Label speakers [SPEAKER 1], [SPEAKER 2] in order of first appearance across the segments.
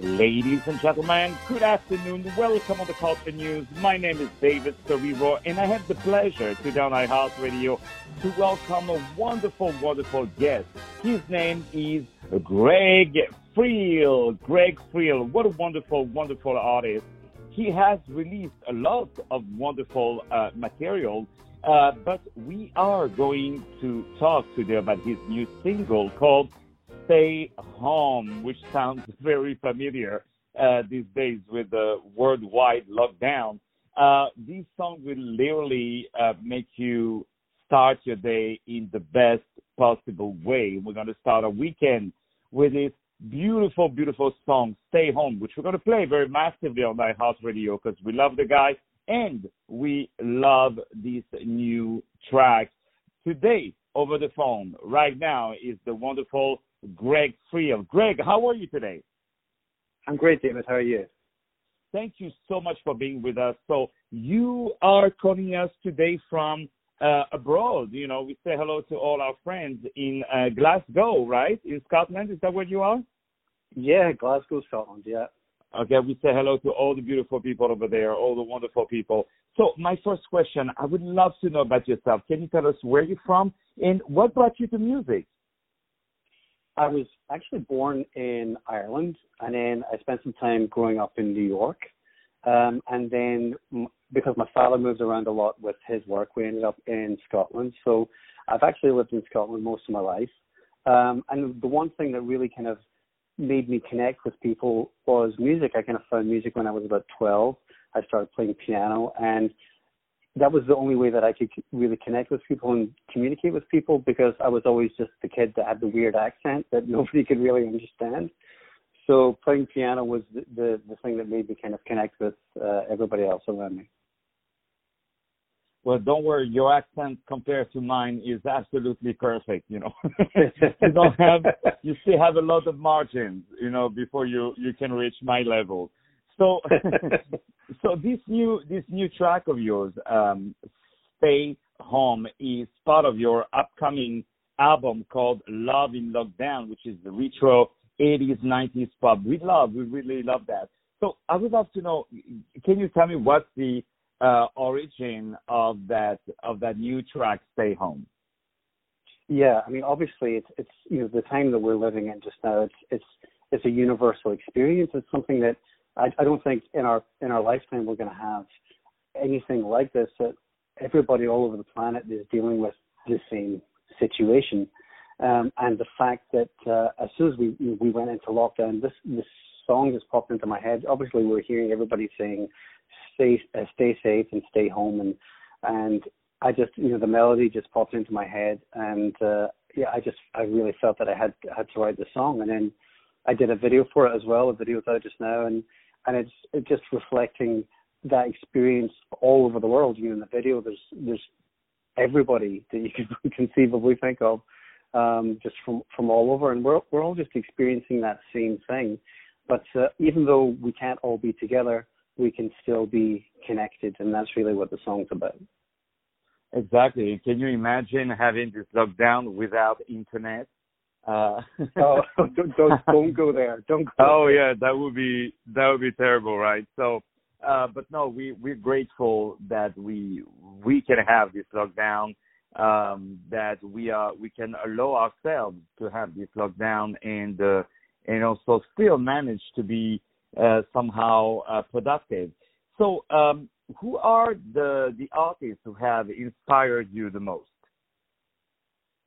[SPEAKER 1] Ladies and gentlemen, good afternoon. Welcome on the Culture News. My name is David Serero, and I have the pleasure today on iHeartRadio to welcome a wonderful, wonderful guest. His name is Greg Friel. Greg Friel, what a wonderful, wonderful artist. He has released a lot of wonderful uh, material, uh, but we are going to talk today about his new single called Stay Home, which sounds very familiar uh, these days with the worldwide lockdown. Uh, this song will literally uh, make you start your day in the best possible way. We're going to start a weekend with this beautiful, beautiful song, Stay Home, which we're going to play very massively on iHeartRadio because we love the guy and we love this new track. Today, over the phone, right now, is the wonderful Greg Friel. Greg, how are you today?
[SPEAKER 2] I'm great, David. How are you?
[SPEAKER 1] Thank you so much for being with us. So you are calling us today from uh, abroad. You know, we say hello to all our friends in uh, Glasgow, right? In Scotland, is that where you are?
[SPEAKER 2] Yeah, Glasgow, Scotland. Yeah.
[SPEAKER 1] Okay, we say hello to all the beautiful people over there, all the wonderful people. So my first question, I would love to know about yourself. Can you tell us where you're from and what brought you to music?
[SPEAKER 2] I was actually born in Ireland, and then I spent some time growing up in New York. Um, and then because my father moved around a lot with his work, we ended up in Scotland. So I've actually lived in Scotland most of my life. Um, and the one thing that really kind of made me connect with people was music. I kind of found music when I was about 12. I started playing piano, and that was the only way that I could really connect with people and communicate with people because I was always just the kid that had the weird accent that nobody could really understand. So playing piano was the the, the thing that made me kind of connect with uh, everybody else around me.
[SPEAKER 1] Well, don't worry, your accent compared to mine is absolutely perfect. You know, you don't have, you still have a lot of margins, you know, before you you can reach my level. So, so this new this new track of yours, um, "Stay Home," is part of your upcoming album called "Love in Lockdown," which is the retro 80s 90s pop. We love, we really love that. So, I would love to know, can you tell me what's the uh, origin of that of that new track, "Stay Home"?
[SPEAKER 2] Yeah, I mean, obviously, it's it's you know the time that we're living in just now. It's it's it's a universal experience. It's something that I, I don't think in our in our lifetime we're going to have anything like this. That everybody all over the planet is dealing with the same situation, um, and the fact that uh, as soon as we we went into lockdown, this this song just popped into my head. Obviously, we're hearing everybody saying, "Stay uh, stay safe and stay home," and and I just you know the melody just popped into my head, and uh, yeah, I just I really felt that I had had to write the song, and then I did a video for it as well. A video's out just now, and and it's, it's just reflecting that experience all over the world. You know, in the video, there's there's everybody that you can conceivably think of, um, just from from all over, and we're we're all just experiencing that same thing. But uh, even though we can't all be together, we can still be connected, and that's really what the song's about.
[SPEAKER 1] Exactly. Can you imagine having this lockdown without internet?
[SPEAKER 2] Uh, oh, don't, don't, don't go there. Don't. Go
[SPEAKER 1] oh there. yeah, that would be that would be terrible, right? So, uh, but no, we we're grateful that we we can have this lockdown. Um, that we are we can allow ourselves to have this lockdown and uh, and also still manage to be uh, somehow uh, productive. So, um, who are the the artists who have inspired you the most?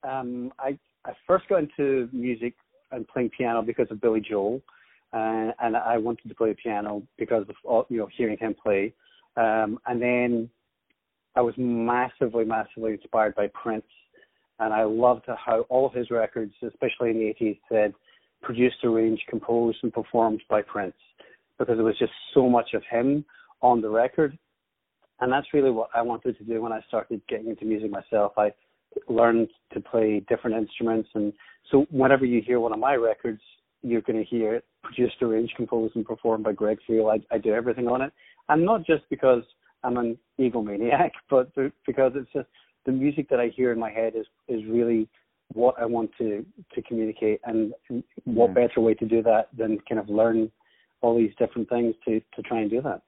[SPEAKER 2] Um, I I first got into music and playing piano because of Billy Joel, uh, and I wanted to play the piano because of you know hearing him play. Um, and then I was massively, massively inspired by Prince, and I loved how all of his records, especially in the 80s, said produced, arranged, composed, and performed by Prince, because there was just so much of him on the record. And that's really what I wanted to do when I started getting into music myself. I learned to play different instruments. And so whenever you hear one of my records, you're going to hear it produced, arranged, composed, and performed by Greg Friel. I, I do everything on it. And not just because I'm an egomaniac, but because it's just the music that I hear in my head is, is really what I want to, to communicate. And what mm. better way to do that than kind of learn all these different things to to try and do that.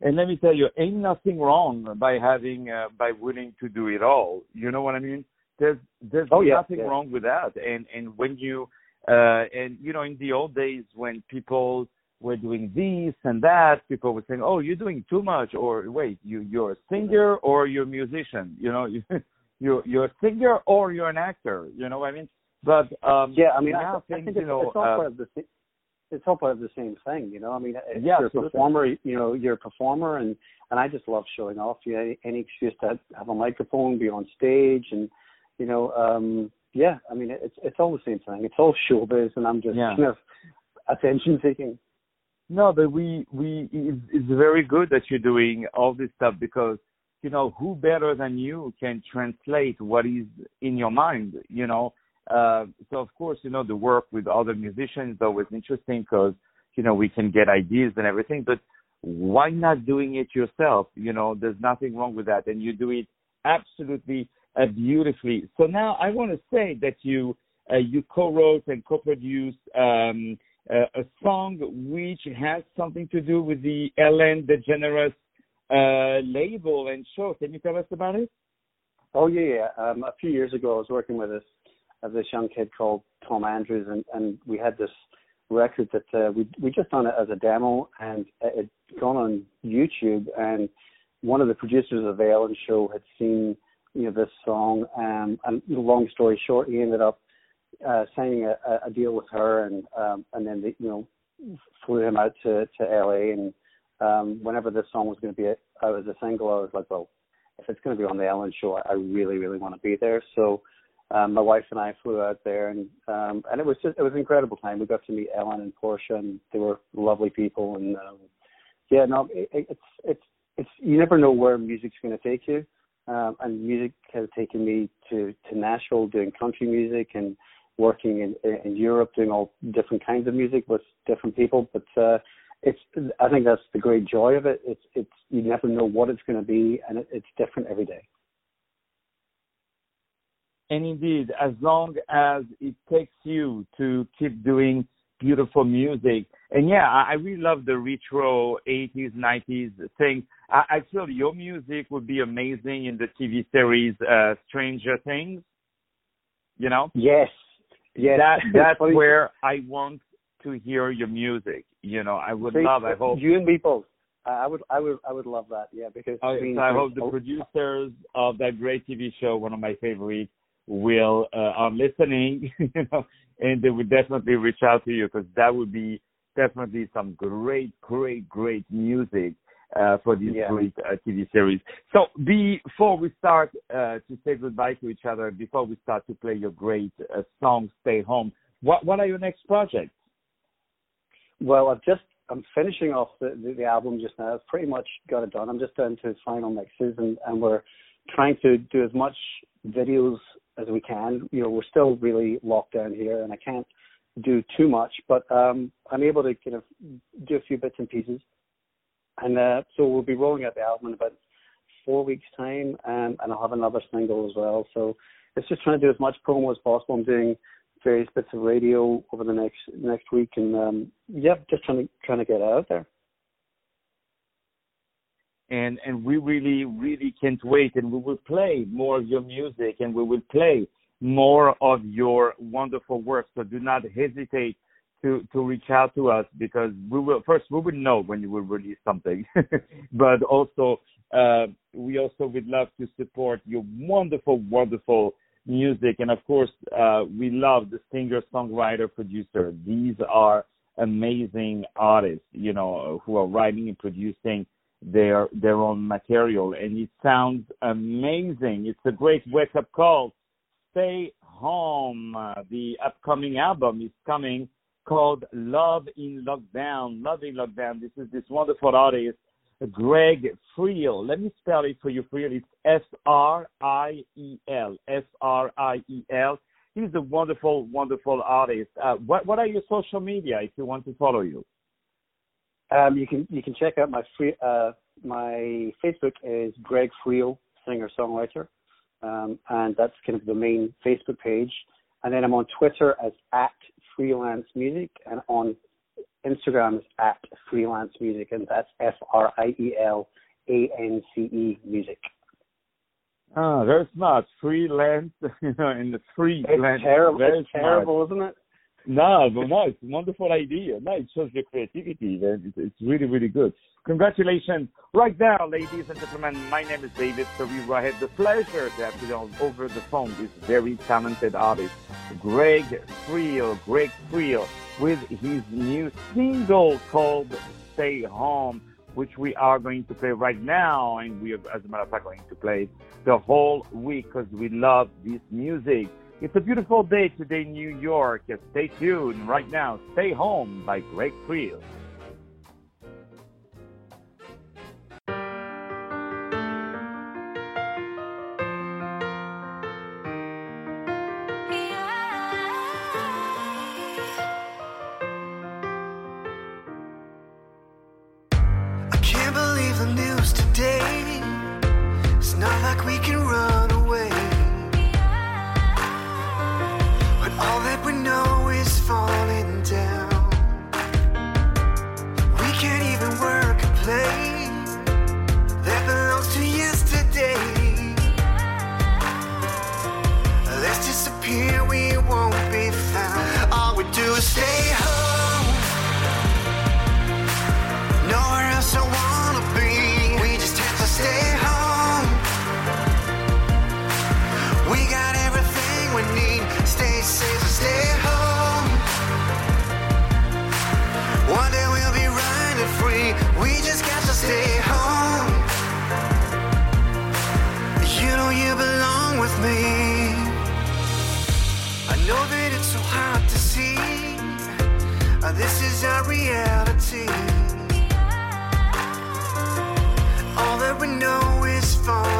[SPEAKER 1] And let me tell you, ain't nothing wrong by having uh, by willing to do it all. You know what I mean? There's there's
[SPEAKER 2] oh, yeah,
[SPEAKER 1] nothing
[SPEAKER 2] yeah.
[SPEAKER 1] wrong with that. And and when you uh and you know in the old days when people were doing this and that, people were saying, "Oh, you're doing too much," or "Wait, you you're a singer or you're a musician?" You know, you you're a singer or you're an actor. You know what I mean? But um
[SPEAKER 2] yeah, I mean,
[SPEAKER 1] now
[SPEAKER 2] I,
[SPEAKER 1] things,
[SPEAKER 2] I think
[SPEAKER 1] you know,
[SPEAKER 2] it's all
[SPEAKER 1] uh,
[SPEAKER 2] part of the it's all part of the same thing. You know, I mean,
[SPEAKER 1] Yeah,
[SPEAKER 2] you're a performer, you know, you're a performer, and and I just love showing off. You know, any, any excuse to have a microphone, be on stage, and you know, um yeah, I mean, it's it's all the same thing. It's all showbiz, and I'm just
[SPEAKER 1] Yeah.
[SPEAKER 2] kind of attention seeking.
[SPEAKER 1] No, but we we it's, it's very good that you're doing all this stuff because you know who better than you can translate what is in your mind. You know, uh, so of course you know the work with other musicians is always interesting because you know we can get ideas and everything. But why not doing it yourself? You know, there's nothing wrong with that, and you do it absolutely uh, beautifully. So now I want to say that you uh, you co-wrote and co-produced. Um, uh, a song which has something to do with the Ellen DeGeneres uh, label and show. Can you tell us about it?
[SPEAKER 2] Oh yeah, yeah. Um, a few years ago, I was working with this uh, this young kid called Tom Andrews, and and we had this record that uh, we we just done it as a demo, and it gone on YouTube. And one of the producers of the Ellen Show had seen you know this song, um, and long story short, he ended up uh, signing a, a deal with her, and um, and then they, you know flew him out to to LA. And um, whenever this song was going to be out as a single, I was like, well, if it's going to be on the Ellen Show, I really really want to be there. So um, my wife and I flew out there, and um, and it was just it was an incredible time. We got to meet Ellen and Portia, and they were lovely people. And um, yeah, no, it, it's it's it's you never know where music's going to take you. Um, and music has taken me to to Nashville doing country music and working in in Europe doing all different kinds of music with different people. But uh, it's I think that's the great joy of it. It's it's you never know what it's going to be, and it, it's different every day.
[SPEAKER 1] And indeed, as long as it takes you to keep doing beautiful music, and yeah, I, I really love the retro 80s, 90s thing. I, I feel your music would be amazing in the TV series uh, Stranger Things. You know,
[SPEAKER 2] Yes, yes.
[SPEAKER 1] that that's where I want to hear your music. You know, I would
[SPEAKER 2] See,
[SPEAKER 1] love. I hope.
[SPEAKER 2] you and me both. I would I would I would love that. Yeah, because
[SPEAKER 1] I,
[SPEAKER 2] I mean,
[SPEAKER 1] so I hope the producers of that great TV show, one of my favorites, will uh, are listening, you know, and they would definitely reach out to you because that would be definitely some great, great, great music uh, for this
[SPEAKER 2] Yeah.
[SPEAKER 1] great uh, TV series. So before we start uh, to say goodbye to each other, before we start to play your great uh, song "Stay Home," what what are your next projects?
[SPEAKER 2] Well, I've just I'm finishing off the, the, the album just now. I've pretty much got it done. I'm just down to final mixes, and, and we're trying to do as much videos as we can. You know, we're still really locked down here, and I can't do too much, but um, I'm able to kind of do a few bits and pieces. And uh, so we'll be rolling out the album in about four weeks' time, um, and I'll have another single as well. So it's just trying to do as much promo as possible. I'm doing various bits of radio over the next next week, and um, yeah, just trying to trying to get out there.
[SPEAKER 1] And and we really really can't wait and we will play more of your music and we will play more of your wonderful work. So do not hesitate to to reach out to us because we will first we will know when you will release something. But also uh we also would love to support your wonderful wonderful music. And of course uh we love the singer songwriter producer. These are amazing artists you know who are writing and producing their their own material. And it sounds amazing. It's a great wake up call. Stay home uh, the upcoming album is coming called love in lockdown. Love in lockdown this is this wonderful artist greg friel. Let me spell it for you friel. It's s r i e l s r i e l. He's a wonderful wonderful artist. Uh, what what are your social media if you want to follow you
[SPEAKER 2] Um, you can you can check out my free uh, my Facebook is Greg Friel, singer songwriter, um, and that's kind of the main Facebook page. And then I'm on Twitter as at Frielance music, and on Instagram is at Frielance music, and that's F R I E L A N C E music.
[SPEAKER 1] Ah, very smart. Freelance, you know, in the free.
[SPEAKER 2] It's terrible. Very it's terrible, isn't it?
[SPEAKER 1] No, but no, it's a wonderful idea. No, it shows your creativity. It's really, really good. Congratulations. Right now, ladies and gentlemen, my name is David Serero. I had the pleasure to have today over the phone this very talented artist, Greg Friel. Greg Friel, with his new single called Stay Home, which we are going to play right now. And we are, as a matter of fact, going to play the whole week because we love this music. It's a beautiful day today in New York. Stay tuned right now. Stay Home by Greg Friel.
[SPEAKER 3] you belong with me.